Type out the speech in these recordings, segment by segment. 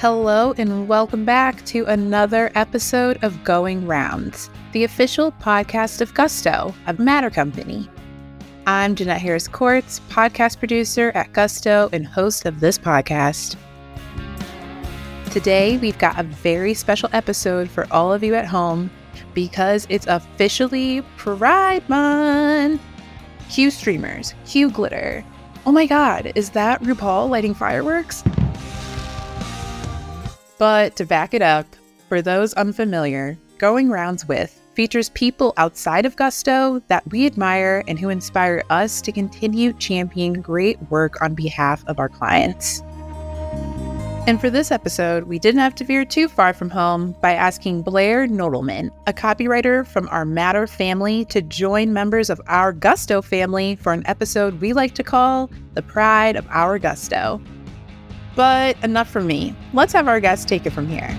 Hello, and welcome back to another episode of Going Rounds, the official podcast of Gusto, a Matter Company. I'm Jeanette Harris Courts, podcast producer at Gusto and host of this podcast. Today, we've got a very special episode for all of you at home because it's officially Pride Month. Cue streamers, cue glitter. Oh my god, is that RuPaul lighting fireworks? But to back it up, for those unfamiliar, Going Rounds with features people outside of Gusto that we admire and who inspire us to continue championing great work on behalf of our clients. And for this episode, we didn't have to veer too far from home by asking Blair Nodelman, a copywriter from our Matter family, to join members of our Gusto family for an episode we like to call The Pride of Our Gusto. But enough from me. Let's have our guests take it from here.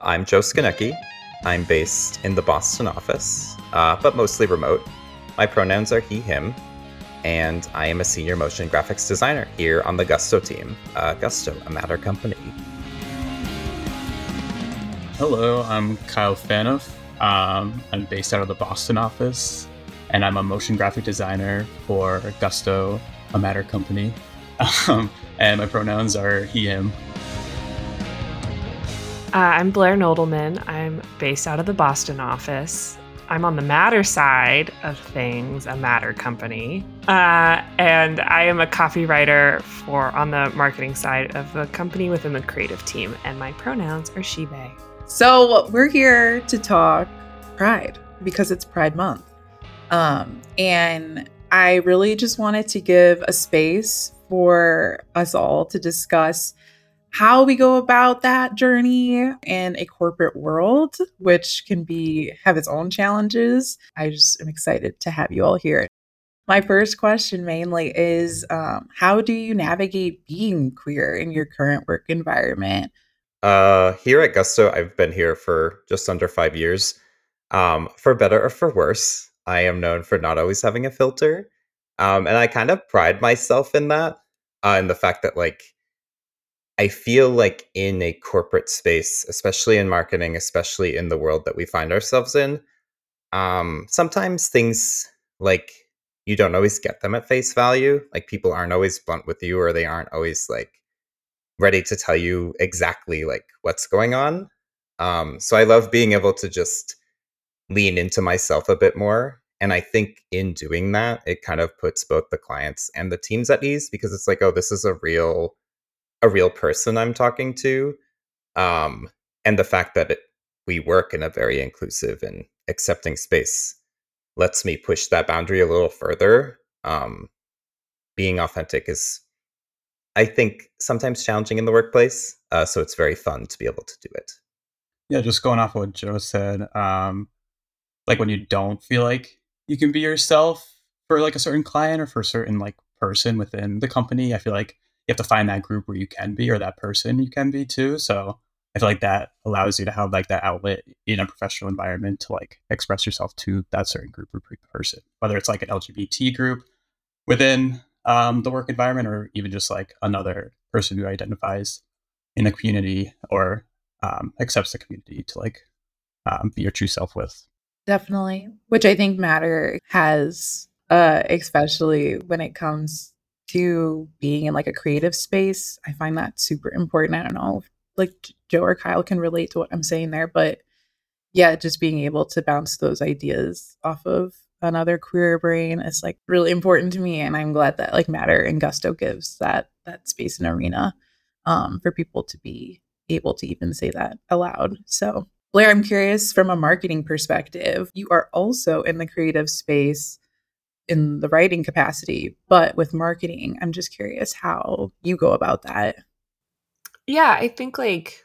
I'm Joe Skoniecki. I'm based in the Boston office, uh, but mostly remote. My pronouns are he, him, and I am a senior motion graphics designer here on the Gusto team. Uh, Gusto, a Matter company. Hello, I'm Kyle Faneuff. Um, I'm based out of the Boston office, and I'm a motion graphic designer for Gusto, a Matter company. Um, and my pronouns are he, him. Uh, I'm Blair Nodelman. I'm based out of the Boston office. I'm on the Matter side of things, a Matter company. Uh, and I am a copywriter for on the marketing side of the company within the creative team. And my pronouns are she, they. So we're here to talk Pride because it's Pride Month. Um, and I really just wanted to give a space for us all to discuss how we go about that journey in a corporate world, which can be have its own challenges. I just am excited to have you all here. My first question mainly is um, how do you navigate being queer in your current work environment? Uh, here at Gusto, I've been here for just under five years. Um, for better or for worse, I am known for not always having a filter. Um, and I kind of pride myself in that, uh, in the fact that like I feel like in a corporate space, especially in marketing, especially in the world that we find ourselves in, um, sometimes things like you don't always get them at face value. Like people aren't always blunt with you, or they aren't always like ready to tell you exactly like what's going on. Um, so I love being able to just lean into myself a bit more and I think in doing that, it kind of puts both the clients and the teams at ease because it's like, oh, this is a real a real person I'm talking to. Um, and the fact that it, we work in a very inclusive and accepting space lets me push that boundary a little further. Um, being authentic is, I think, sometimes challenging in the workplace. Uh, so it's very fun to be able to do it. Yeah, just going off what Joe said, um, like when you don't feel like you can be yourself for like a certain client or for a certain like person within the company. I feel like you have to find that group where you can be or that person you can be too. So I feel like that allows you to have like that outlet in a professional environment to like express yourself to that certain group or person, whether it's like an LGBT group within um, the work environment or even just like another person who identifies in a community or um, accepts the community to like um, be your true self with. Definitely. Which I think Matter has, uh, especially when it comes to being in like a creative space. I find that super important. I don't know if like Joe or Kyle can relate to what I'm saying there, but yeah, just being able to bounce those ideas off of another queer brain is like really important to me. And I'm glad that like Matter and Gusto gives that that space and arena um, for people to be able to even say that aloud. So Blair, I'm curious from a marketing perspective, you are also in the creative space in the writing capacity, but with marketing, I'm just curious how you go about that. Yeah, I think like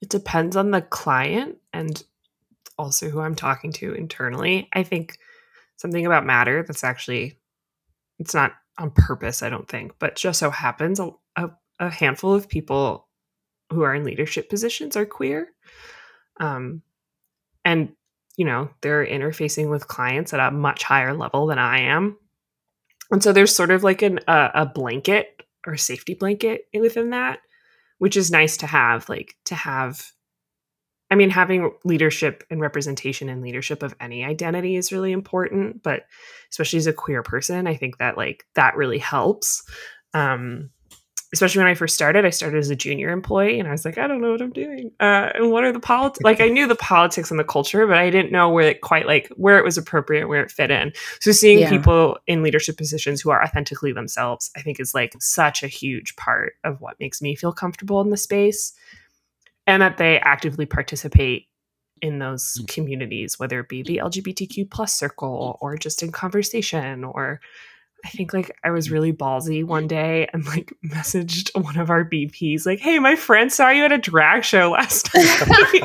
it depends on the client and also who I'm talking to internally. I think something about matter that's actually it's not on purpose, I don't think, but just so happens a, a, a handful of people who are in leadership positions are queer. Um, and you know they're interfacing with clients at a much higher level than I am, and so there's sort of like an, a, a blanket or safety blanket within that. which is nice to have like to have I mean, having leadership and representation and leadership of any identity is really important, but especially as a queer person, I think that like that really helps. Um, especially when I first started, I started as a junior employee and I was like, I don't know what I'm doing. Uh, and what are the politics? like, I knew the politics and the culture, but I didn't know where it quite like where it was appropriate, where it fit in. So seeing yeah. people in leadership positions who are authentically themselves, I think is like such a huge part of what makes me feel comfortable in the space and that they actively participate in those mm. communities whether it be the lgbtq plus circle or just in conversation or i think like i was mm. really ballsy one mm. day and like messaged one of our vps like hey my friend saw you at a drag show last night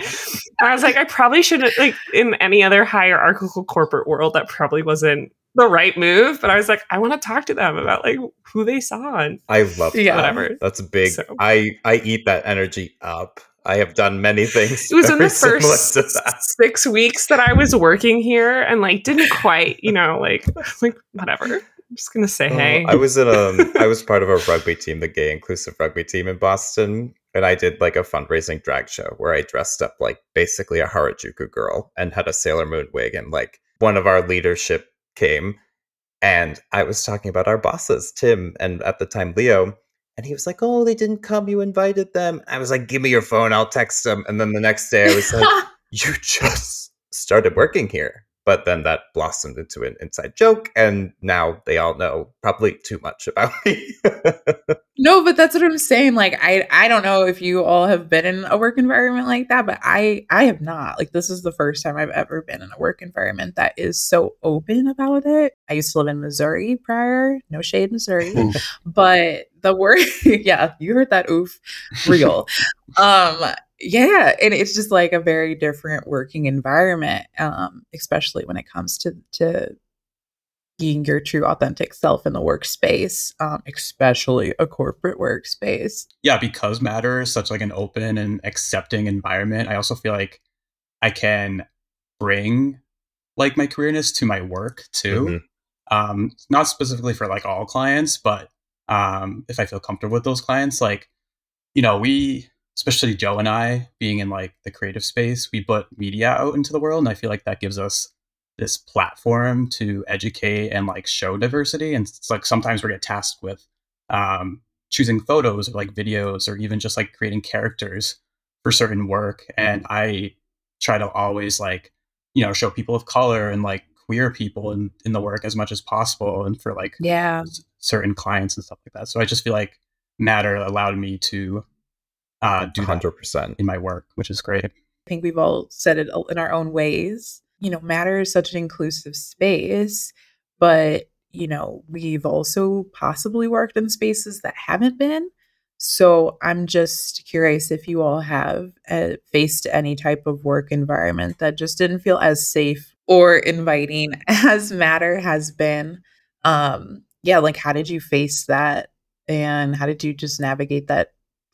i was like i probably shouldn't like in any other hierarchical corporate world that probably wasn't the right move, but I was like, I want to talk to them about like who they saw and I love yeah. whatever. That's big. So. I I eat that energy up. I have done many things. It was in the first six weeks that I was working here, and like didn't quite, you know, like like whatever. I'm just gonna say, uh, hey. I was in a, I was part of a rugby team, the gay inclusive rugby team in Boston, and I did like a fundraising drag show where I dressed up like basically a Harajuku girl and had a Sailor Moon wig, and like one of our leadership came, and I was talking about our bosses, Tim, and at the time Leo, and he was like, "Oh, they didn't come. You invited them." I was like, "Give me your phone. I'll text them." And then the next day, I was like, "You just started working here." But then that blossomed into an inside joke, and now they all know probably too much about me. no, but that's what I'm saying. Like, I I don't know if you all have been in a work environment like that, but I I have not. Like, this is the first time I've ever been in a work environment that is so open about it. I used to live in Missouri prior. No shade, Missouri, but the word, yeah, you heard that. Oof, real. um yeah and it's just like a very different working environment um especially when it comes to to being your true authentic self in the workspace um especially a corporate workspace yeah because matter is such like an open and accepting environment i also feel like i can bring like my queerness to my work too mm-hmm. um not specifically for like all clients but um if i feel comfortable with those clients like you know we especially Joe and I being in like the creative space, we put media out into the world. And I feel like that gives us this platform to educate and like show diversity. And it's like sometimes we get tasked with um, choosing photos or like videos or even just like creating characters for certain work. And I try to always like, you know, show people of color and like queer people in, in the work as much as possible and for like yeah certain clients and stuff like that. So I just feel like Matter allowed me to uh, do 100% in my work, which is great. I think we've all said it in our own ways. You know, Matter is such an inclusive space, but, you know, we've also possibly worked in spaces that haven't been. So I'm just curious if you all have uh, faced any type of work environment that just didn't feel as safe or inviting as Matter has been. Um, yeah, like how did you face that? And how did you just navigate that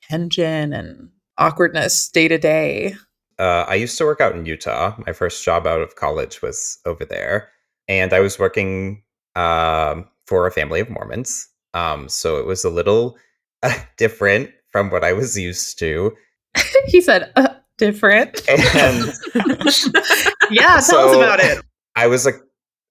tension and awkwardness day to day? Uh, I used to work out in Utah. My first job out of college was over there, and I was working um, for a family of Mormons. Um, so it was a little uh, different from what I was used to. he said, uh, "Different." And yeah, tell so us about it. I was a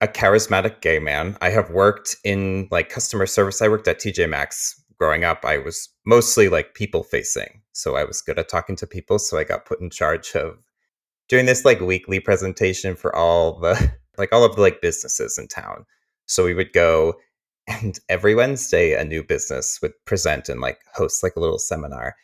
a charismatic gay man. I have worked in like customer service. I worked at TJ Maxx growing up, I was mostly like people facing. So I was good at talking to people. So I got put in charge of doing this like weekly presentation for all the like all of the like businesses in town. So we would go and every Wednesday a new business would present and like host like a little seminar.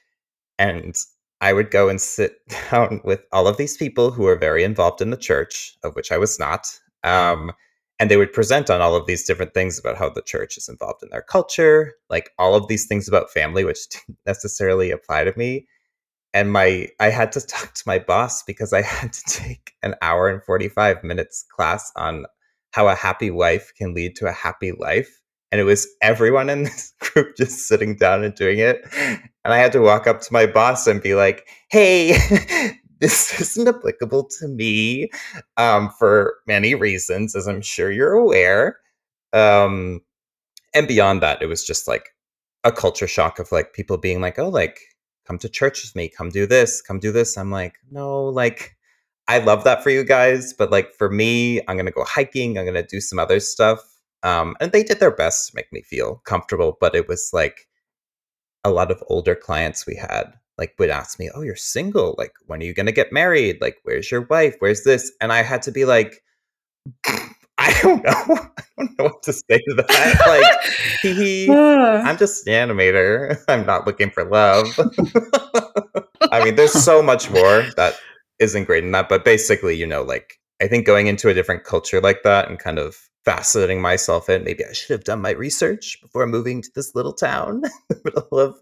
And I would go and sit down with all of these people who were very involved in the church, of which I was not. Um, and they would present on all of these different things about how the church is involved in their culture like all of these things about family which didn't necessarily apply to me and my i had to talk to my boss because i had to take an hour and 45 minutes class on how a happy wife can lead to a happy life and it was everyone in this group just sitting down and doing it and i had to walk up to my boss and be like hey this isn't applicable to me um, for many reasons, as I'm sure you're aware. Um, and beyond that, it was just like a culture shock of like people being like, oh, like come to church with me, come do this, come do this. I'm like, no, like I love that for you guys, but like for me, I'm gonna go hiking, I'm gonna do some other stuff. Um, and they did their best to make me feel comfortable, but it was like a lot of older clients we had like would ask me, "Oh, you're single. Like, when are you gonna get married? Like, where's your wife? Where's this?" And I had to be like, I don't know. I don't know what to say to that. Like, he, I'm just an animator. I'm not looking for love. I mean, there's so much more that isn't great in that, but basically, you know, like I think going into a different culture like that and kind of faceting myself in, maybe I should have done my research before moving to this little town in the middle of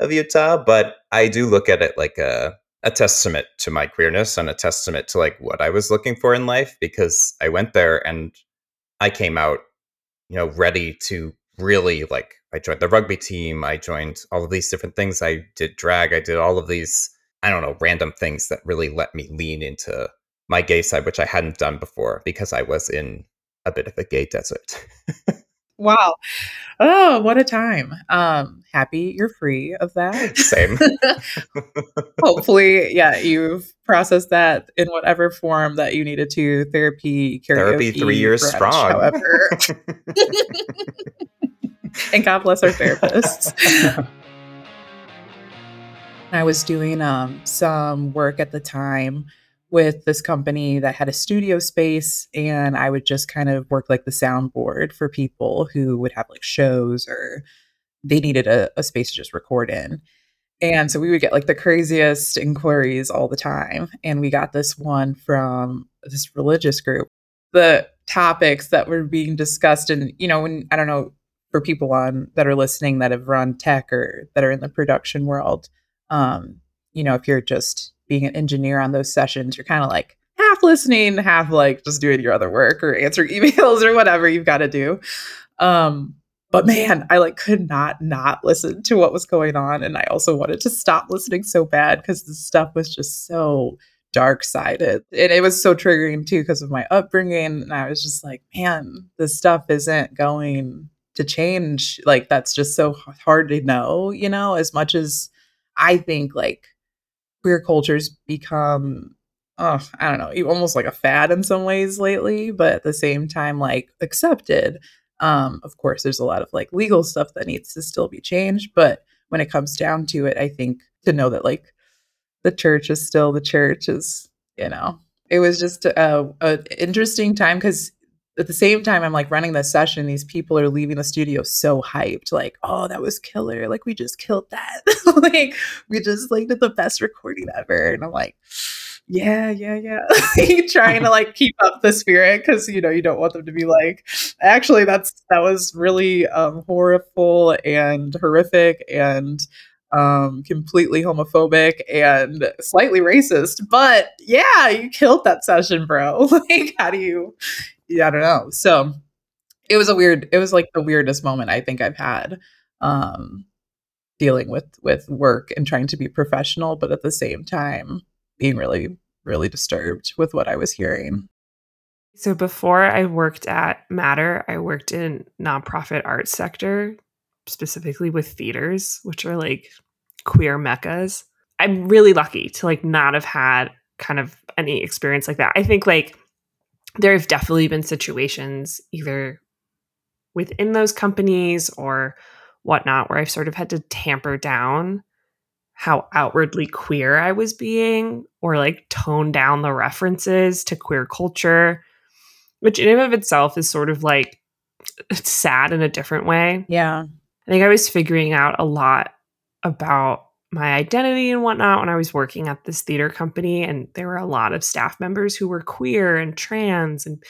of Utah. But I do look at it like a a testament to my queerness and a testament to like what I was looking for in life because I went there and I came out, you know, ready to really like I joined the rugby team, I joined all of these different things. I did drag, I did all of these, I don't know, random things that really let me lean into my gay side, which I hadn't done before because I was in a bit of a gay desert. wow. Oh, what a time. Um, happy you're free of that. Same. Hopefully, yeah, you've processed that in whatever form that you needed to. Therapy, therapy, three years brunch, strong. However, and God bless our therapists. I was doing um, some work at the time with this company that had a studio space and I would just kind of work like the soundboard for people who would have like shows or they needed a, a space to just record in. And so we would get like the craziest inquiries all the time. And we got this one from this religious group. The topics that were being discussed, and you know, when I don't know for people on that are listening that have run tech or that are in the production world, um, you know, if you're just being an engineer on those sessions, you're kind of like half listening, half like just doing your other work or answering emails or whatever you've got to do. Um, but man, I like could not not listen to what was going on, and I also wanted to stop listening so bad because the stuff was just so dark sided, and it was so triggering too because of my upbringing. And I was just like, man, this stuff isn't going to change. Like that's just so hard to know, you know. As much as I think like queer cultures become oh, I don't know, almost like a fad in some ways lately, but at the same time, like accepted. Um, of course, there's a lot of like legal stuff that needs to still be changed, but when it comes down to it, I think to know that like the church is still the church is, you know, it was just a, a interesting time because at the same time i'm like running the session these people are leaving the studio so hyped like oh that was killer like we just killed that. Like we just like did the best recording ever and i'm like yeah yeah yeah. Trying to like keep up the spirit because you know you don't want them to be like actually that's that was really um horrible and horrific and um completely homophobic and slightly racist but yeah you killed that session bro. Like how do you I don't know. So it was a weird, it was like the weirdest moment I think I've had um dealing with with work and trying to be professional, but at the same time being really, really disturbed with what I was hearing. So before I worked at Matter, I worked in nonprofit art sector, specifically with theaters, which are like queer meccas. I'm really lucky to like not have had kind of any experience like that. I think like there have definitely been situations either within those companies or whatnot where I've sort of had to tamper down how outwardly queer I was being or like tone down the references to queer culture, which in and of itself is sort of like sad in a different way. Yeah. I think I was figuring out a lot about my identity and whatnot when I was working at this theater company. And there were a lot of staff members who were queer and trans and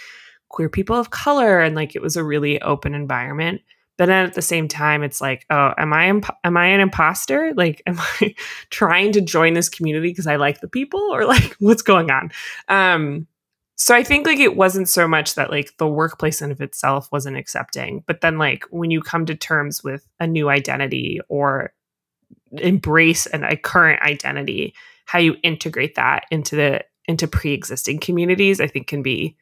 queer people of color. And like it was a really open environment. But then at the same time, it's like, oh, am I imp- am I an imposter? Like, am I trying to join this community because I like the people, or like what's going on? Um, so I think like it wasn't so much that like the workplace in of itself wasn't accepting, but then like when you come to terms with a new identity or embrace an, a current identity, how you integrate that into the into pre-existing communities, I think can be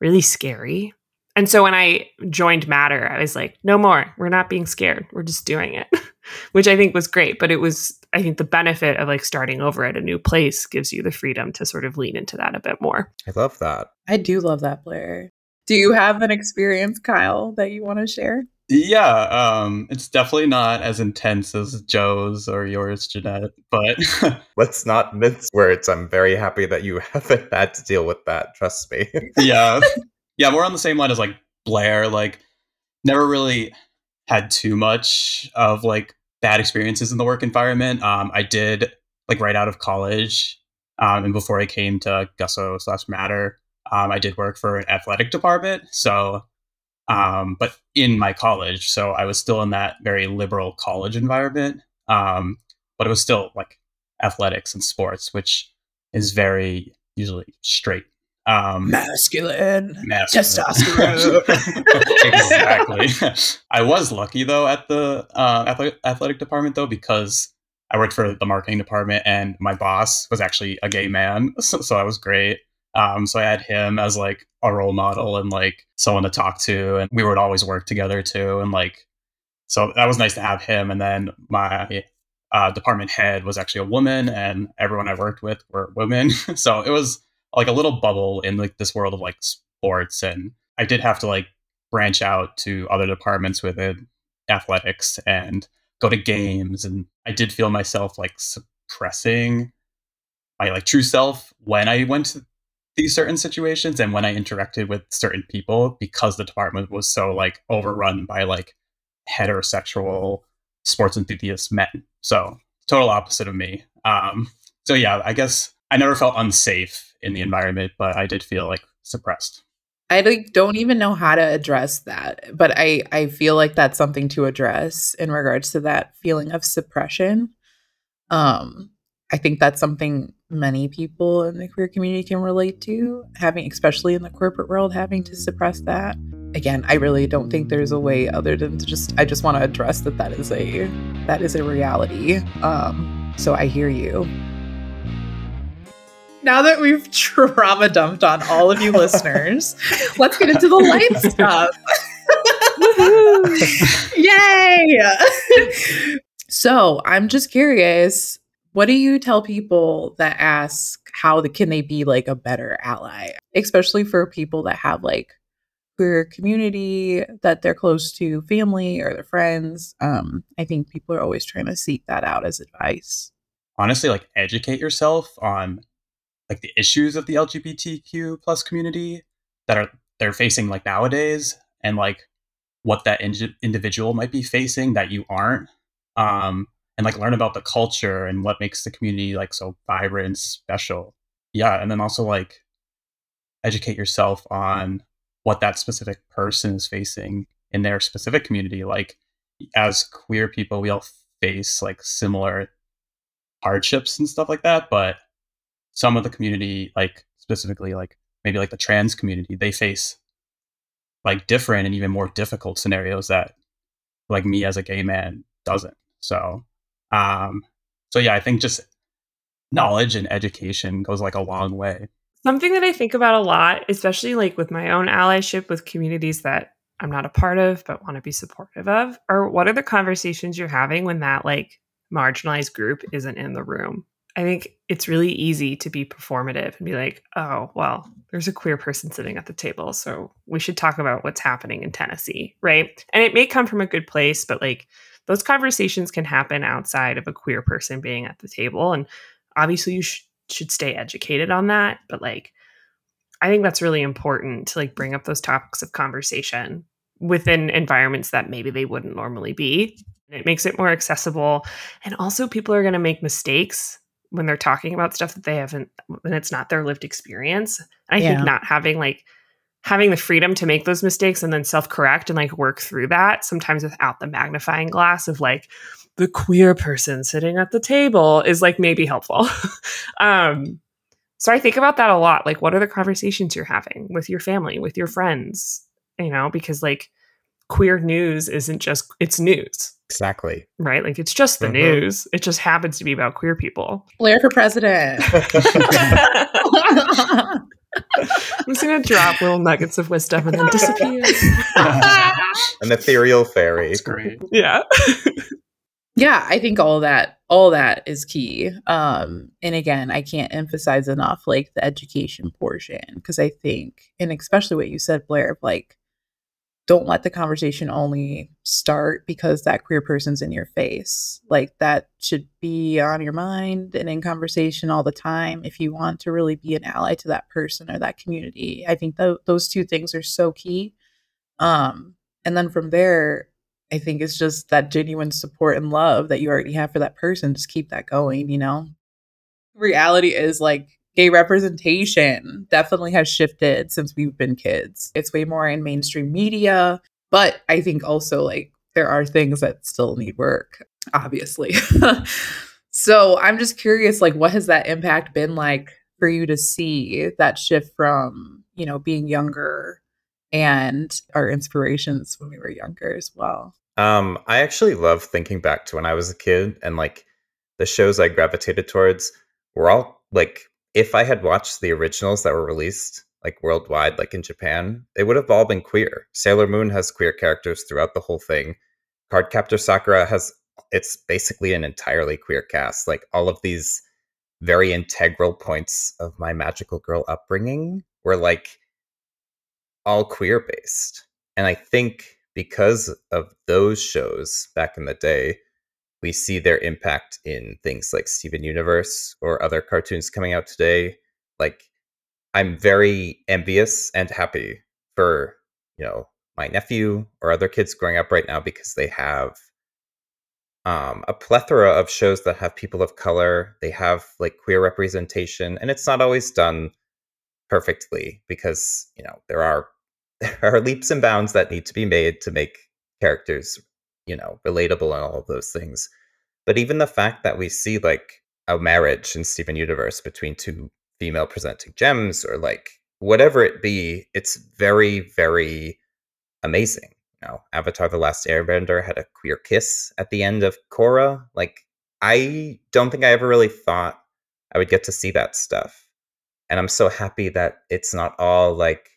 really scary. And so when I joined Matter, I was like, no more. We're not being scared. We're just doing it, which I think was great. But it was, I think the benefit of like starting over at a new place gives you the freedom to sort of lean into that a bit more. I love that. I do love that, Blair. Do you have an experience, Kyle, that you want to share? Yeah, um, it's definitely not as intense as Joe's or yours, Jeanette, but Let's not mince words. I'm very happy that you haven't had to deal with that. Trust me. yeah. Yeah, we're on the same line as like Blair. Like, never really had too much of like bad experiences in the work environment. Um, I did like right out of college, um, and before I came to Gusto slash Matter, um, I did work for an athletic department. So, um, but in my college, so I was still in that very liberal college environment. Um, but it was still like athletics and sports, which is very usually straight. Um, Masculine. masculine. Testosterone. exactly. I was lucky though at the uh, athletic, athletic department though because I worked for the marketing department and my boss was actually a gay man, so, so that was great. Um, so I had him as like a role model and like someone to talk to, and we would always work together too. And like, so that was nice to have him. And then my uh, department head was actually a woman, and everyone I worked with were women. so it was like a little bubble in like this world of like sports, and I did have to like branch out to other departments within athletics and go to games, and I did feel myself like suppressing my like true self when I went to these certain situations and when I interacted with certain people because the department was so like overrun by like heterosexual sports enthusiast men. So total opposite of me. Um, so yeah, I guess I never felt unsafe in the environment, but I did feel like suppressed. I like don't even know how to address that, but I I feel like that's something to address in regards to that feeling of suppression. Um I think that's something many people in the queer community can relate to, having especially in the corporate world having to suppress that. Again, I really don't think there's a way other than to just I just want to address that that is a that is a reality. Um so I hear you. Now that we've trauma dumped on all of you listeners, let's get into the light stuff. Yay! so I'm just curious, what do you tell people that ask how the, can they be like a better ally, especially for people that have like queer community that they're close to, family or their friends? Um, I think people are always trying to seek that out as advice. Honestly, like educate yourself on like the issues of the LGBTQ plus community that are they're facing like nowadays and like what that in- individual might be facing that you aren't um and like learn about the culture and what makes the community like so vibrant and special. Yeah and then also like educate yourself on what that specific person is facing in their specific community. Like as queer people we all face like similar hardships and stuff like that but some of the community like specifically like maybe like the trans community they face like different and even more difficult scenarios that like me as a gay man doesn't. So um so yeah i think just knowledge and education goes like a long way Something that I think about a lot, especially like with my own allyship with communities that I'm not a part of but want to be supportive of, are what are the conversations you're having when that like marginalized group isn't in the room? I think it's really easy to be performative and be like, oh, well, there's a queer person sitting at the table. So we should talk about what's happening in Tennessee. Right. And it may come from a good place, but like those conversations can happen outside of a queer person being at the table. And obviously, you sh- should stay educated on that. But like, I think that's really important to like bring up those topics of conversation within environments that maybe they wouldn't normally be. It makes it more accessible. And also, people are going to make mistakes when they're talking about stuff that they haven't and it's not their lived experience. And I Yeah. think not having like having the freedom to make those mistakes and then self-correct and like work through that sometimes without the magnifying glass of like the queer person sitting at the table is like maybe helpful. um so I think about that a lot. Like what are the conversations you're having with your family, with your friends, you know, because like queer news isn't just it's news Exactly. right? Like it's just the Mhm. news. It just happens to be about queer people. Blair for president. I'm just gonna drop little nuggets of wisdom and then disappear. An ethereal fairy. it's great yeah. yeah, I think all that all that is key. Um, and again, I can't emphasize enough like the education portion because I think, and especially what you said, Blair, like don't let the conversation only start because that queer person's in your face. Like that should be on your mind and in conversation all the time if you want to really be an ally to that person or that community. I think th- those two things are so key. Um, and then from there, I think it's just that genuine support and love that you already have for that person. Just keep that going, you know? Reality is like gay representation definitely has shifted since we've been kids. It's way more in mainstream media, but I think also like there are things that still need work, obviously. so I'm just curious, like, what has that impact been like for you to see that shift from, you know, being younger and our inspirations when we were younger as well? Um, I actually love thinking back to when I was a kid and like the shows I gravitated towards were all like if I had watched the originals that were released like worldwide, like in Japan, they would have all been queer. Sailor Moon has queer characters throughout the whole thing. Cardcaptor Sakura has it's basically an entirely queer cast. Like all of these very integral points of my magical girl upbringing were like all queer based. And I think because of those shows back in the day, we see their impact in things like Steven Universe or other cartoons coming out today. Like, I'm very envious and happy for, you know, my nephew or other kids growing up right now because they have um, a plethora of shows that have people of color. They have like queer representation, and it's not always done perfectly because you know there are there are leaps and bounds that need to be made to make characters you know, relatable and all of those things. But even the fact that we see like a marriage in Steven Universe between two female presenting gems or like whatever it be, it's very, very amazing. You know, Avatar The Last Airbender had a queer kiss at the end of Korra. Like, I don't think I ever really thought I would get to see that stuff. And I'm so happy that it's not all like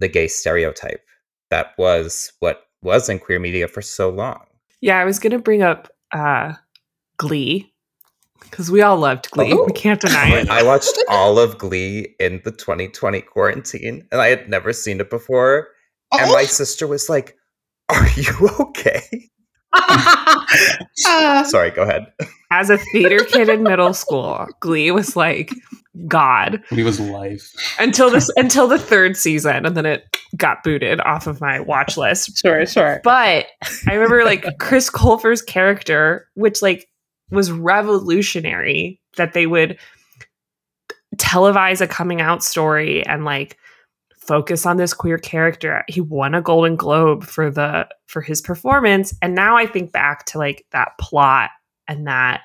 the gay stereotype that was what was in queer media for so long. Yeah, I was going to bring up uh, Glee because we all loved Glee. Oh. We can't deny it. I watched all of Glee in the 2020 quarantine, and I had never seen it before. Oh. And my oh. sister was like, "Are you okay?" Uh, Sorry, go ahead. As a theater kid in middle school, Glee was like God. Glee was life until this until the third season, and then it got booted off of my watch list. Sure, sure. But I remember like Chris Colfer's character, which like was revolutionary, that they would televise a coming out story and like focus on this queer character. He won a Golden Globe for the for his performance, and now I think back to like that plot and that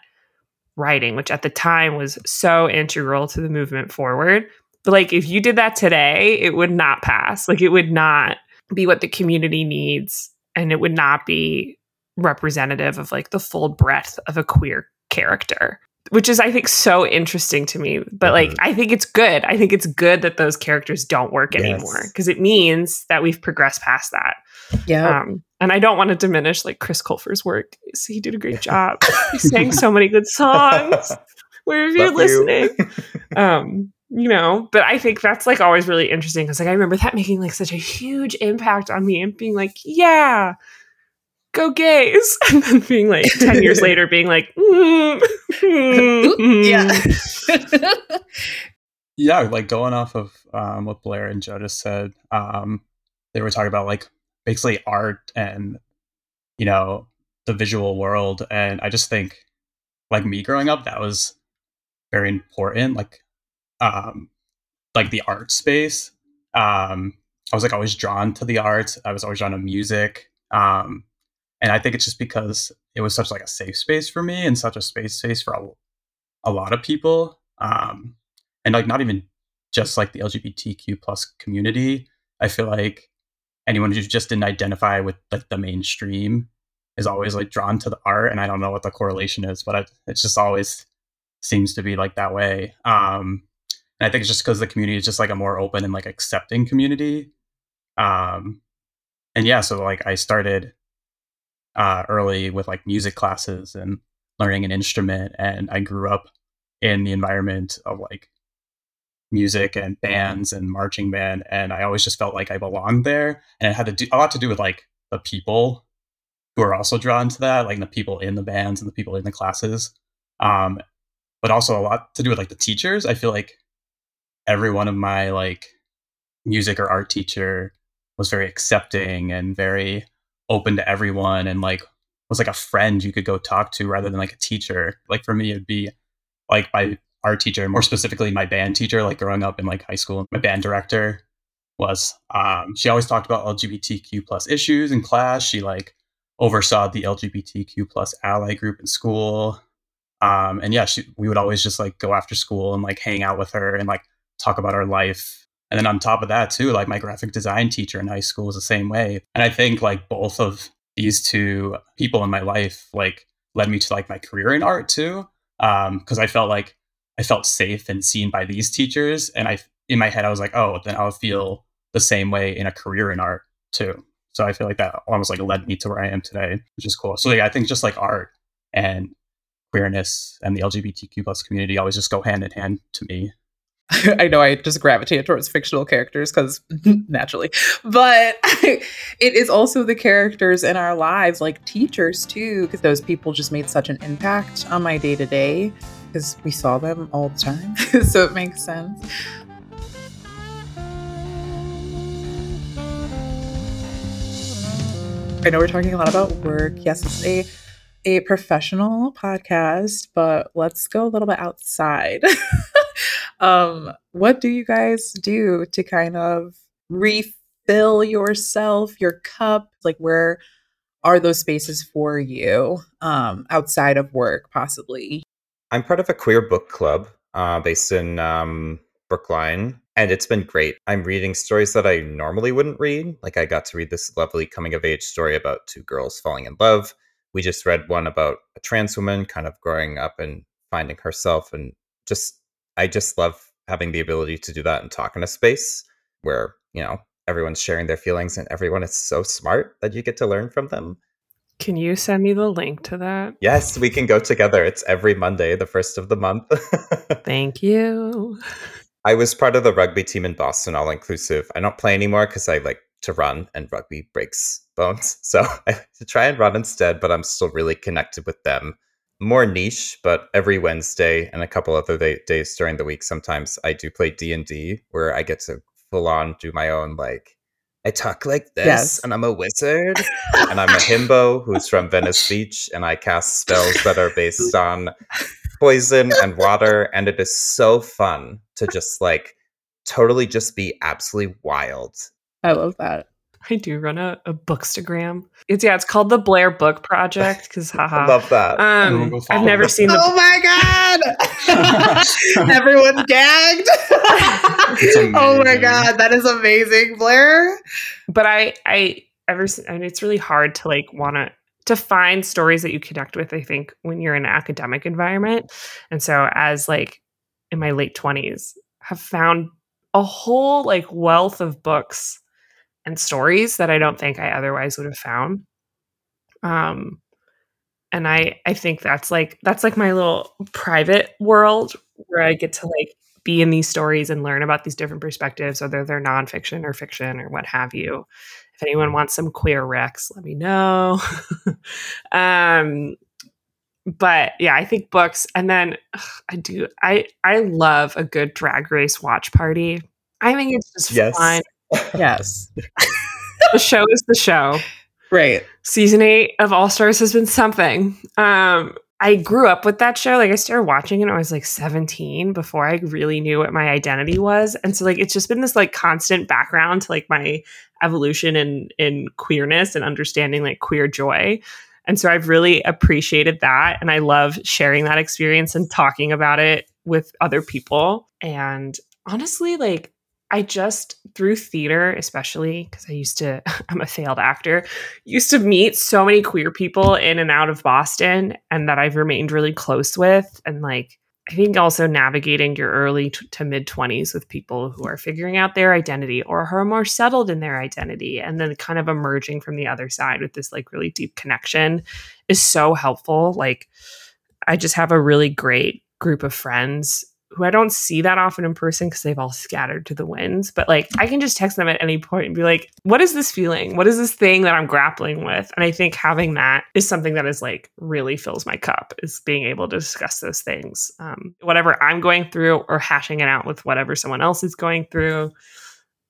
writing, which at the time was so integral to the movement forward. But like if you did that today, it would not pass. Like it would not be what the community needs and it would not be representative of like the full breadth of a queer character which is I think so interesting to me. But like mm-hmm. I think it's good. I think it's good that those characters don't work yes. anymore because it means that we've progressed past that. Yeah. Um, and I don't want to diminish like Chris Colfer's work. He did a great job. he sang so many good songs. Wherever you're listening. You. um, you know, but I think that's like always really interesting because like I remember that making like such a huge impact on me and being like, yeah, go gays. And then being like 10 years later being like mm, mm, yeah. yeah like going off of um, what blair and joe just said um, they were talking about like basically art and you know the visual world. And i just think like me growing up that was very important like um like the art space. Um i was like always drawn to the arts. I was always drawn to music. Um and I think it's just because it was such like a safe space for me and such a space space for a, a lot of people, um, and like not even just like the LGBTQ plus community. I feel like anyone who just didn't identify with like the mainstream is always like drawn to the art, and I don't know what the correlation is, but I, it just always seems to be like that way. Um, and I think it's just because the community is just like a more open and like accepting community. Um, and yeah, so like I started uh, early with like music classes and learning an instrument and I grew up in the environment of like music and bands and marching band and I always just felt like I belonged there and it had to do a lot to do with like the people who are also drawn to that like the people in the bands and the people in the classes um but also a lot to do with like the teachers. I feel like every one of my like music or art teacher was very accepting and very open to everyone and like was like a friend you could go talk to rather than like a teacher like for me it'd be like my art teacher, more specifically my band teacher, like growing up in like high school, my band director was um, she always talked about LGBTQ plus issues in class. She like oversaw the LGBTQ plus ally group in school. Um, and yeah, she, we would always just like go after school and like hang out with her and like talk about our life. And then on top of that too, like my graphic design teacher in high school was the same way. And I think like both of these two people in my life like led me to like my career in art too. Um, cause I felt like I felt safe and seen by these teachers. And I, in my head, I was like, oh, then I'll feel the same way in a career in art too. So I feel like that almost like led me to where I am today, which is cool. So yeah, I think just like art and queerness and the LGBTQ plus community always just go hand in hand to me. I know I just gravitate towards fictional characters because naturally, but it is also the characters in our lives, like teachers too, because those people just made such an impact on my day to day because we saw them all the time. so it makes sense. I know we're talking a lot about work. Yes, it's a a professional podcast, but let's go a little bit outside. um, what do you guys do to kind of refill yourself, your cup? Like where are those spaces for you um outside of work possibly I'm part of a queer book club uh, based in um, Brookline, and it's been great. I'm reading stories that I normally wouldn't read. Like, I got to read this lovely coming of age story about two girls falling in love. We just read one about a trans woman kind of growing up and finding herself. And just, I just love having the ability to do that and talk in a space where, you know, everyone's sharing their feelings and everyone is so smart that you get to learn from them. Can you send me the link to that? Yes, we can go together. It's every Monday, the first of the month. Thank you. I was part of the rugby team in Boston, all inclusive. I don't play anymore because I like to run and rugby breaks So I try and run instead, but I'm still really connected with them. More niche, but every Wednesday and a couple other day- days during the week, sometimes I do play D and D, where I get to full on do my own like I talk like this, yes. and I'm a wizard, and I'm a himbo who's from Venice Beach, and I cast spells that are based on poison and water, and it is so fun to just like totally just be absolutely wild. I love that. I do run a, a bookstagram. It's yeah, it's called the Blair Book Project because haha. love that. Um, I've never seen the. Oh my god! Everyone's gagged. oh my god, that is amazing, Blair. But I, I ever, I mean, it's really hard to like want to to find stories that you connect with. I think when you're in an academic environment, and so as like in my late twenties, have found a whole like wealth of books and stories that I don't think I otherwise would have found. Um, and I I think that's like that's like my little private world where I get to like be in these stories and learn about these different perspectives, whether they're nonfiction or fiction or what have you. If anyone wants some queer recs, let me know. um, but yeah, I think books, and then ugh, I do I I love a good drag race watch party. I think it's just yes. fun yes. the show is the show. Right. Season eight of All Stars has been something. Um, I grew up with that show. Like I started watching it when I was like 17 before I really knew what my identity was. And so like it's just been this like constant background to like my evolution in in queerness and understanding like queer joy. And so I've really appreciated that. And I love sharing that experience and talking about it with other people. And honestly, like I just through theater, especially because I used to, I'm a failed actor, used to meet so many queer people in and out of Boston and that I've remained really close with. And like, I think also navigating your early t- to mid 20s with people who are figuring out their identity or who are more settled in their identity and then kind of emerging from the other side with this like really deep connection is so helpful. Like, I just have a really great group of friends who I don't see that often in person because they've all scattered to the winds. But like, I can just text them at any point and be like, what is this feeling? What is this thing that I'm grappling with? And I think having that is something that is like really fills my cup, is being able to discuss those things. Um, whatever I'm going through or hashing it out with whatever someone else is going through.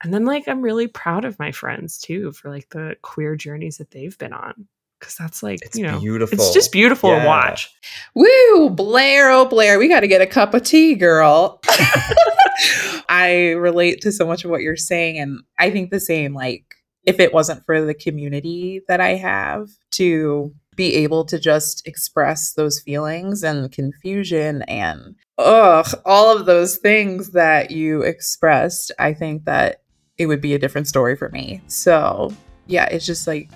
And then like, I'm really proud of my friends too for like the queer journeys that they've been on because that's like It's you know beautiful. it's just beautiful to watch Woo, Blair, oh Blair, we got to get a cup of tea, girl. I relate to so much of what you're saying, and I think the same. Like, if it wasn't for the community that I have to be able to just express those feelings and confusion and ugh, all of those things that you expressed, I think that it would be a different story for me. So, yeah, it's just like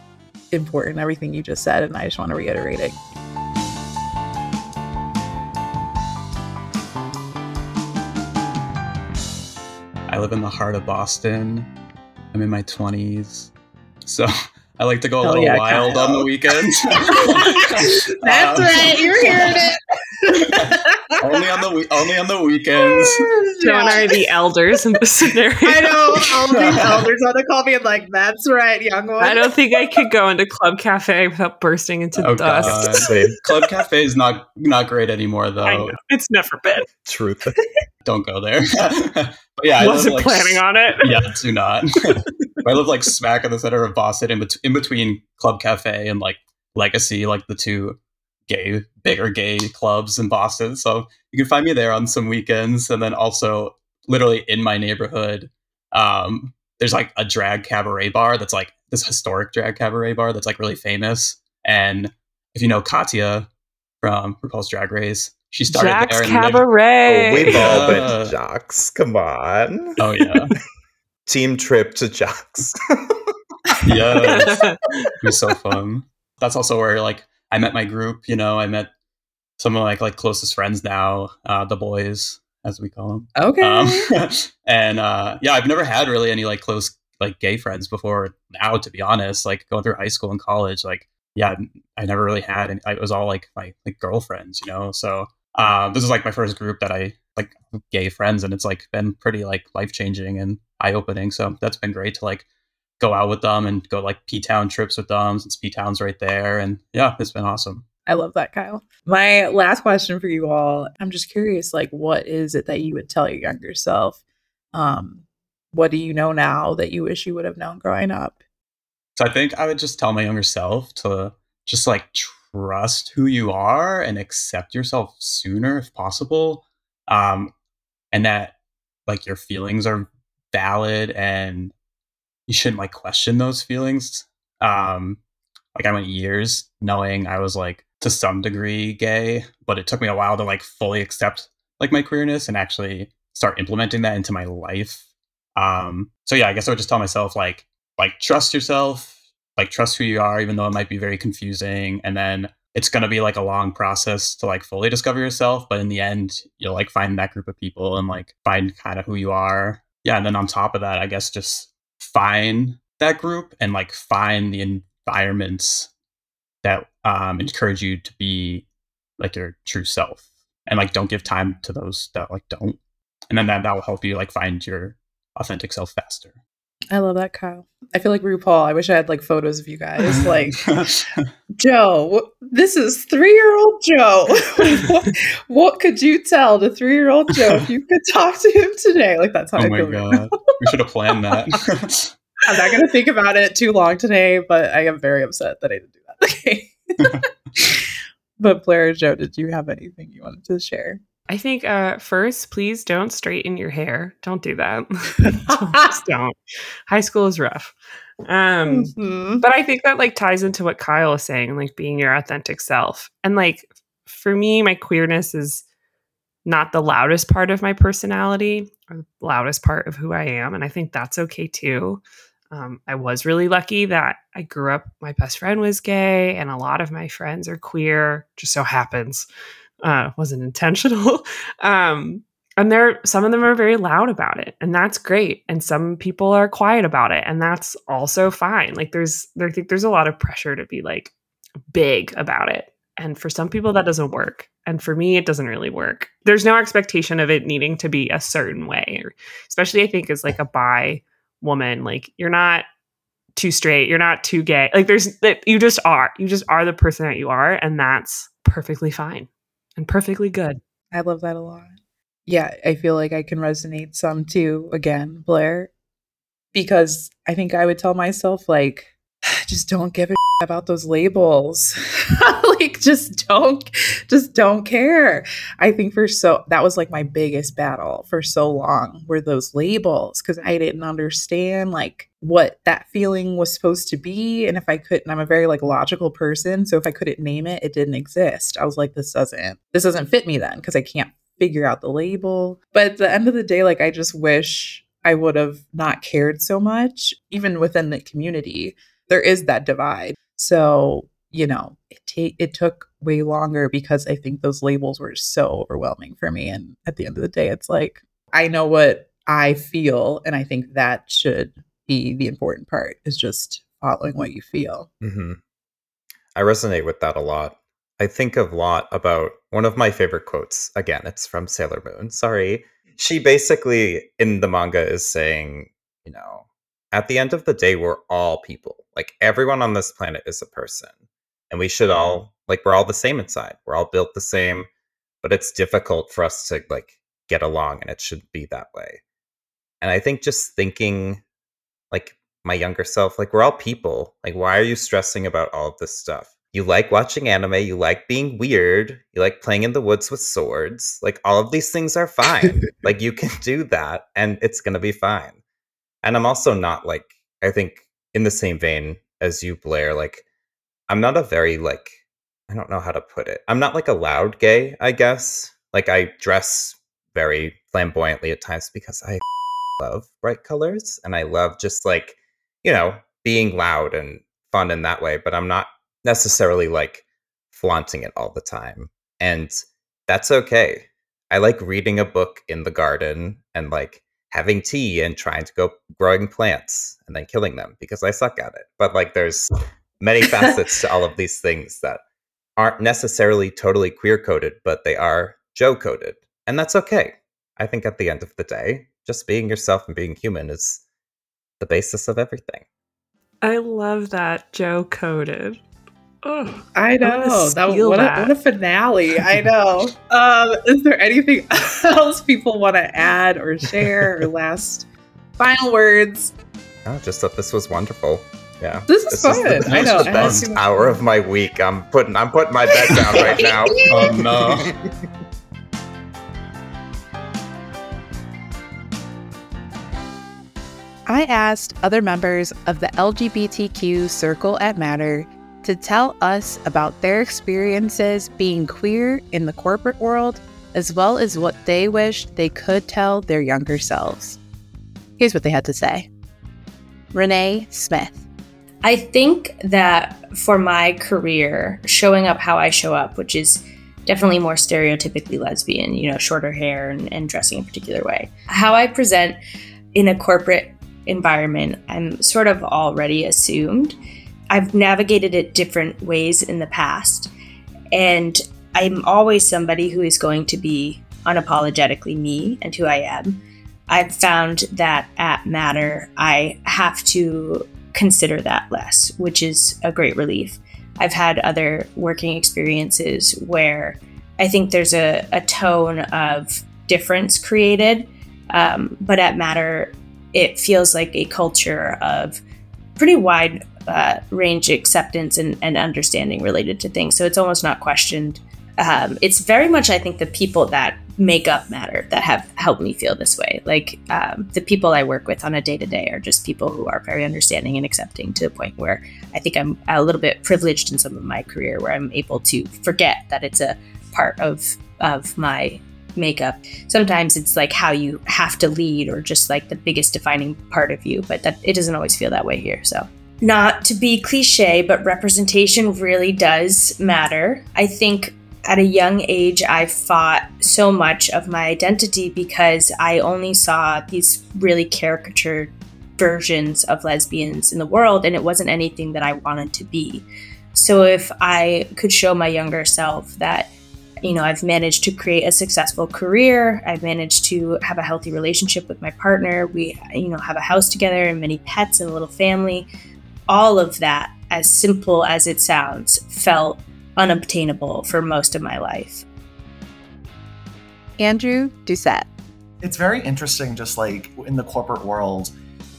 important everything you just said, and I just want to reiterate it. I live in the heart of Boston. I'm in my 20s. So I like to go a Hell little yeah, wild Kyle. on the weekends. That's Um, right. You're hearing it. Only on the we- only on the weekends. joe and i are the elders in this scenario I know all these elders on the call being like, "That's right, young one." I don't think I could go into Club Cafe without bursting into Oh, dust. Club Cafe is not not great anymore I though. know. It's never been. truth. Don't go there. but yeah, I Wasn't live, like, planning on it. yeah, do not. I live like smack in the center of Boston, in, bet- in between Club Cafe and like Legacy, like the two gay, bigger gay clubs in Boston. So you can find me there on some weekends, and then also literally in my neighborhood, um, there's like a drag cabaret bar that's like this historic drag cabaret bar that's like really famous. And if you know Katya from RuPaul's Drag Race, she started Jacques there. in the neighbor- Cabaret. Oh, we've all been Yeah. Jacques. Come on. Oh yeah, Team trip to Jacques. yes. It was so fun. That's also where like I met my group. You know, I met some of my like closest friends now, uh, the boys as we call them. Okay. Um, and uh, yeah, I've never had really any like close like gay friends before now. To be honest, like going through high school and college, like yeah, I never really had. and it was all like my like girlfriends, you know. So um, this is like my first group that I like gay friends, and it's like been pretty like life changing and eye opening. So that's been great to like go out with them and go like P Town trips with them since P Town's right there, and yeah, it's been awesome. I love that, Kyle. My last question for you all. I'm just curious, like, what is it that you would tell your younger self? Um, what do you know now that you wish you would have known growing up? So I think I would just tell my younger self to just like trust who you are and accept yourself sooner if possible. Um, and that like your feelings are valid and you shouldn't like question those feelings. Um, like I went years knowing I was like to some degree gay, but it took me a while to like fully accept like my queerness and actually start implementing that into my life. Um, so yeah, I guess I would just tell myself like like trust yourself, like trust who you are, even though it might be very confusing. And then it's gonna be like a long process to like fully discover yourself, but in the end, you'll like find that group of people and like find kind of who you are. Yeah, and then on top of that, I guess just find that group and like find the environments that um encourage you to be like your true self. And like don't give time to those that like don't. And then that, that will help you like find your authentic self faster. I love that, Kyle. I feel like RuPaul. I wish I had like photos of you guys. Like, Joe, this is three year old Joe. what, what could you tell to three year old Joe if you could talk to him today? Like, that's how oh I my feel. right god, we should have planned that. I'm not going to think about it too long today, but I am very upset that I didn't do that. Okay. but Blair, Joe, did you have anything you wanted to share? I think uh, first, please don't straighten your hair. Don't do that. Don't- don't. High school is rough. Um, Mhm. but I think that like ties into what Kyle is saying, like being your authentic self. And like for me, my queerness is not the loudest part of my personality or the loudest part of who I am. And I think that's okay too. Um, I was really lucky that I grew up, my best friend was gay, and a lot of my friends are queer, just so happens. Uh, wasn't intentional. um, and there some of them are very loud about it and that's great and some people are quiet about it and that's also fine like there's there, I think there's a lot of pressure to be like big about it And for some people, that doesn't work. And for me, it doesn't really work. There's no expectation of it needing to be a certain way, especially I think as like a bi woman. Like you're not too straight, you're not too gay. Like there's you just are. You just are the person that you are, and that's perfectly fine and perfectly good. I love that a lot. Yeah, I feel like I can resonate some too. Again, Blair, because I think I would tell myself like, just don't give a about those labels. like just don't just don't care. I think for so that was like my biggest battle for so long were those labels cuz I didn't understand like what that feeling was supposed to be and if I couldn't I'm a very like logical person, so if I couldn't name it, it didn't exist. I was like this doesn't this doesn't fit me then cuz I can't figure out the label. But at the end of the day like I just wish I would have not cared so much even within the community. There is that divide so, you know, it, it took way longer because I think those labels were so overwhelming for me. And at the end of the day, it's like, I know what I feel. And I think that should be the important part is just following what you feel. Mm-hmm. I resonate with that a lot. I think a lot about one of my favorite quotes. Again, it's from Sailor Moon. Sorry. She basically in the manga is saying, you know, at the end of the day, we're all people. Like everyone on this planet is a person. And we should mm-hmm. all like we're all the same inside. We're all built the same, but it's difficult for us to like get along and it should be that way. And I think just thinking like my younger self, like we're all people. Like why are you stressing about all of this stuff? You like watching anime, you like being weird, you like playing in the woods with swords. Like all of these things are fine. like you can do that and it's going to be fine and I'm also not like I think in the same vein as you, Blair. Like I'm not a very like I don't know how to put it. I'm not like a loud gay, I guess. Like I dress very flamboyantly at times because I love bright colors and I love just like, you know, being loud and fun in that way, but I'm not necessarily like flaunting it all the time. And that's okay. I like reading a book in the garden and like having tea and trying to go growing plants and then killing them because I suck at it. But like there's many facets to all of these things that aren't necessarily totally queer coded, but they are Joe coded. And that's okay. I think at the end of the day, just being yourself and being human is the basis of everything. I love that Joe coded. Oh, I know that, what, A, what a finale. I know. um, is there anything else people want to add or share or last final words? Oh, just that this was wonderful. Yeah, this is this fun. Is the, I know. The best hour of my week. I'm putting I'm putting my bed down right now. oh no. I asked other members of the LGBTQ circle at Matter to tell us about their experiences being queer in the corporate world, as well as what they wished they could tell their younger selves. Here's what they had to say Renee Smith. I think that for my career, showing up how I show up, which is definitely more stereotypically lesbian, you know, shorter hair and, and dressing a particular way, how I present in a corporate environment, I'm sort of already assumed I've navigated it different ways in the past. And I'm always somebody who is going to be unapologetically me and who I am. I've found that at Matter, I have to consider that less, which is a great relief. I've had other working experiences where I think there's a, a tone of difference created. Um, but at Matter, it feels like a culture of pretty wide uh, range acceptance and, and, understanding related to things. So it's almost not questioned. Um, it's very much, I think, the people that make up matter that have helped me feel this way. Like um, the people I work with on a day to day are just people who are very understanding and accepting to the point where I think I'm a little bit privileged in some of my career where I'm able to forget that it's a part of of my makeup. Sometimes it's like how you have to lead or just like the biggest defining part of you, but that it doesn't always feel that way here. So not to be cliche, but representation really does matter. I think at a young age, I fought so much of my identity because I only saw these really caricatured versions of lesbians in the world, and it wasn't anything that I wanted to be. So if I could show my younger self that, you know, I've managed to create a successful career, I've managed to have a healthy relationship with my partner, we, you know, have a house together and many pets and a little family, all of that, as simple as it sounds, felt unobtainable for most of my life. Andrew Doucette. It's very interesting, just like in the corporate world,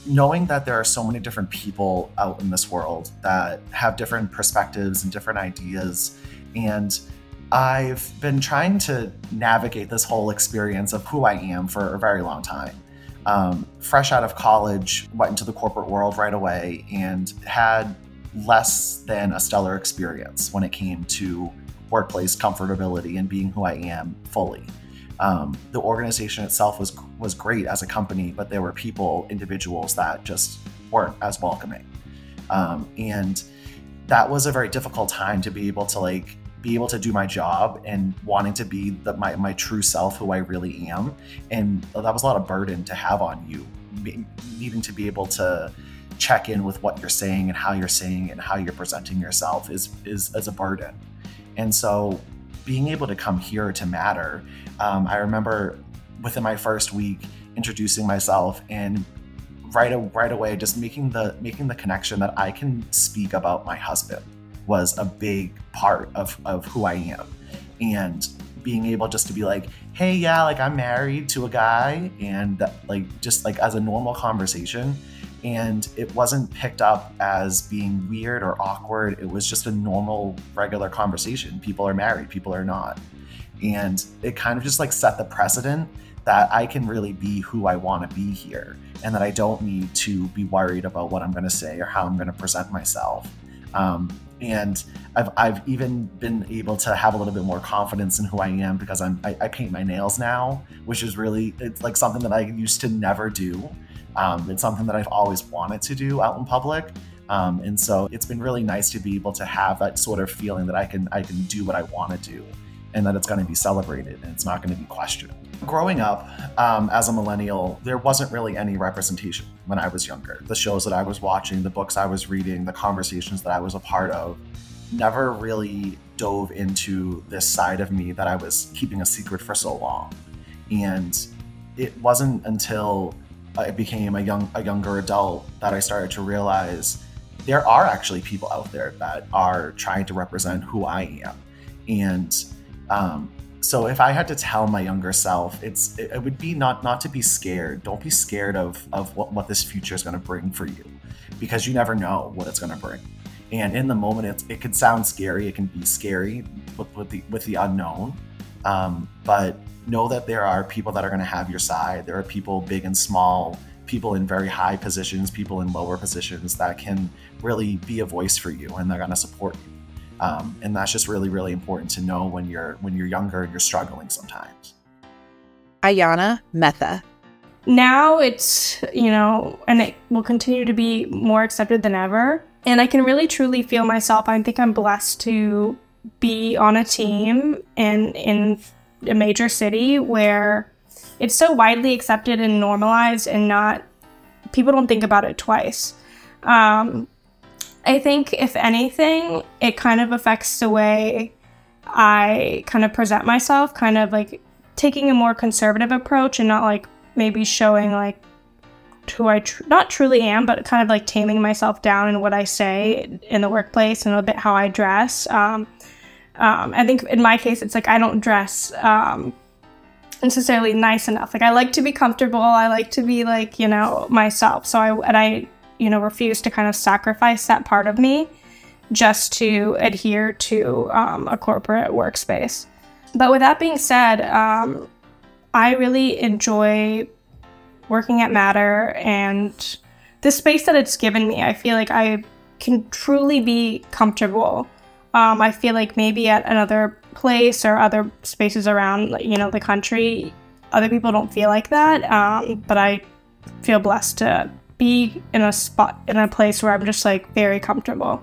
knowing that there are so many different people out in this world that have different perspectives and different ideas. And I've been trying to navigate this whole experience of who I am for a very long time. Um, fresh out of college, went into the corporate world right away and had less than a stellar experience when it came to workplace comfortability and being who I am fully. Um, the organization itself was was great as a company, but there were people, individuals that just weren't as welcoming, um, and that was a very difficult time to be able to like be able to do my job and wanting to be the, my my true self, who I really am, and that was a lot of burden to have on you, needing to be able to check in with what you're saying and how you're saying and how you're presenting yourself is is as a burden, and so being able to come here to matter um, I remember within my first week introducing myself and right right away just making the making the connection that I can speak about my husband was a big part of of who I am. And being able just to be like hey yeah like I'm married to a guy and like just like as a normal conversation. And it wasn't picked up as being weird or awkward. It was just a normal regular conversation. People are married people are not. And it kind of just like set the precedent that I can really be who I want to be here and that I don't need to be worried about what I'm going to say or how I'm going to present myself. Um, and I've, I've even been able to have a little bit more confidence in who I am because I'm I, I paint my nails now, which is really it's like something that I used to never do. Um, it's something that I've always wanted to do out in public. Um, and so it's been really nice to be able to have that sort of feeling that I can I can do what I want to do and that it's going to be celebrated and it's not going to be questioned. Growing up um, as a millennial, there wasn't really any representation when I was younger. The shows that I was watching, the books I was reading, the conversations that I was a part of never really dove into this side of me that I was keeping a secret for so long. And it wasn't until I became a young a younger adult that I started to realize there are actually people out there that are trying to represent who I am. And um, so if I had to tell my younger self, it's it, would be not not to be scared. Don't be scared of of what, what this future is going to bring for you, because you never know what it's going to bring. And in the moment, it, it could sound scary. It can be scary with, with the with the unknown. Um, but know that there are people that are going to have your side. There are people big and small, people in very high positions, people in lower positions that can really be a voice for you, and they're going to support you. Um, and that's just really, really important to know when you're when you're younger and you're struggling sometimes. Ayana Metha. Now it's, you know, and it will continue to be more accepted than ever. And I can really truly feel myself. I think I'm blessed to be on a team and in a major city where it's so widely accepted and normalized and not people don't think about it twice. Um, I think, if anything, it kind of affects the way I kind of present myself, kind of like taking a more conservative approach and not like maybe showing like who I tr- not truly am, but kind of like taming myself down in what I say in the workplace and a bit how I dress. Um, um, I think in my case, it's like I don't dress um, necessarily nice enough. Like I like to be comfortable. I like to be like you know myself. So I and I you know, refuse to kind of sacrifice that part of me just to adhere to um, a corporate workspace. But with that being said, um, I really enjoy working at Matter and the space that it's given me. I feel like I can truly be comfortable. Um, I feel like maybe at another place or other spaces around, you know, the country, other people don't feel like that. Um, but I feel blessed to be in a spot in a place where I'm just like very comfortable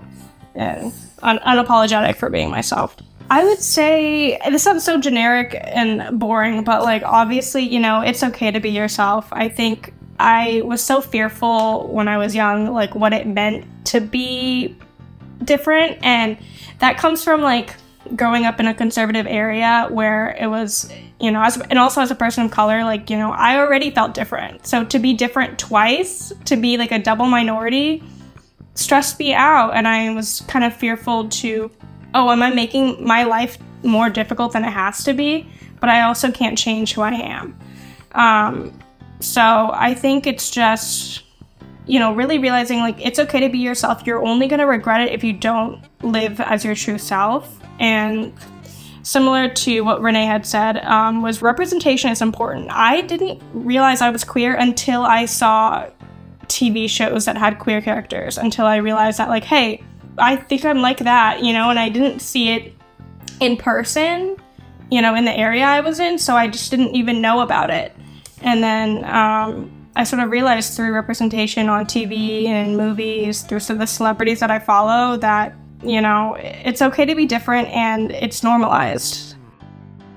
and un- unapologetic for being myself. I would say this sounds so generic and boring, but like obviously, you know, it's okay to be yourself. I think I was so fearful when I was young, like what it meant to be different and that comes from like growing up in a conservative area where it was you know as and also as a person of color like you know i already felt different. So to be different twice to be like a double minority stressed me out and i was kind of fearful to oh am i making my life more difficult than it has to be? But i also can't change who i am. Um, so i think it's just you know really realizing like it's okay to be yourself. You're only going to regret it if you don't live as your true self and similar to what Renee had said, um, was representation is important. I didn't realize I was queer until I saw TV shows that had queer characters, until I realized that, like, hey, I think I'm like that, you know, and I didn't see it in person, you know, in the area I was in, so I just didn't even know about it. And then um, I sort of realized through representation on TV and movies, through some of the celebrities that I follow, that you know, it's okay to be different and it's normalized.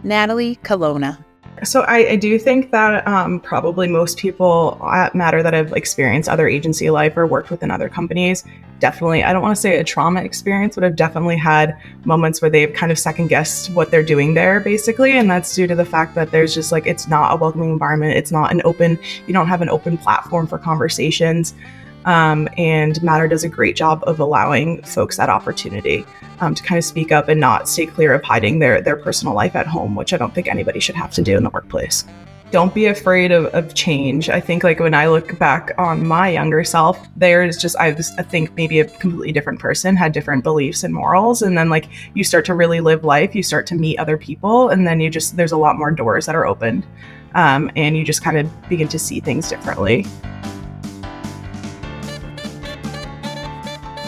Natalie Colonna. So I, I do think that um, probably most people at Matter that have experienced other agency life or worked within other companies definitely I don't want to say a trauma experience, but have definitely had moments where they've kind of second guessed what they're doing there basically, and that's due to the fact that there's just like it's not a welcoming environment, it's not an open you don't have an open platform for conversations. Um, and Matter does a great job of allowing folks that opportunity um, to kind of speak up and not stay clear of hiding their their personal life at home, which I don't think anybody should have to do in the workplace. Don't be afraid of, of change. I think like when I look back on my younger self, there's just I was I think maybe a completely different person, had different beliefs and morals, and then like you start to really live life, you start to meet other people, and then you just there's a lot more doors that are opened, um, and you just kind of begin to see things differently.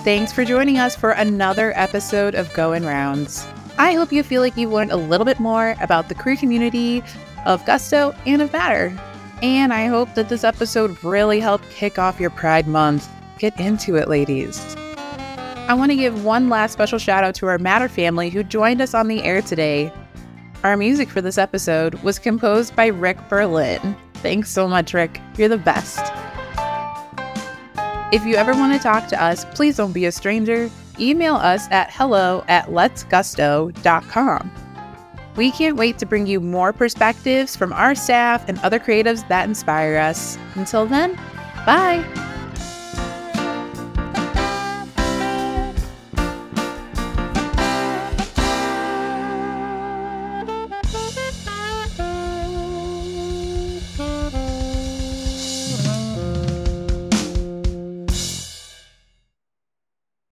Thanks for joining us for another episode of Going Rounds. I hope you feel like you learned a little bit more about the queer community of Gusto and of Matter. And I hope that this episode really helped kick off your Pride Month. Get into it, ladies. I want to give one last special shout out to our Matter family who joined us on the air today. Our music for this episode was composed by Rick Berlin. Thanks so much, Rick. You're the best. If you ever want to talk to us, please don't be a stranger. Email us at hello at letsgusto.com. We can't wait to bring you more perspectives from our staff and other creatives that inspire us. Until then, bye.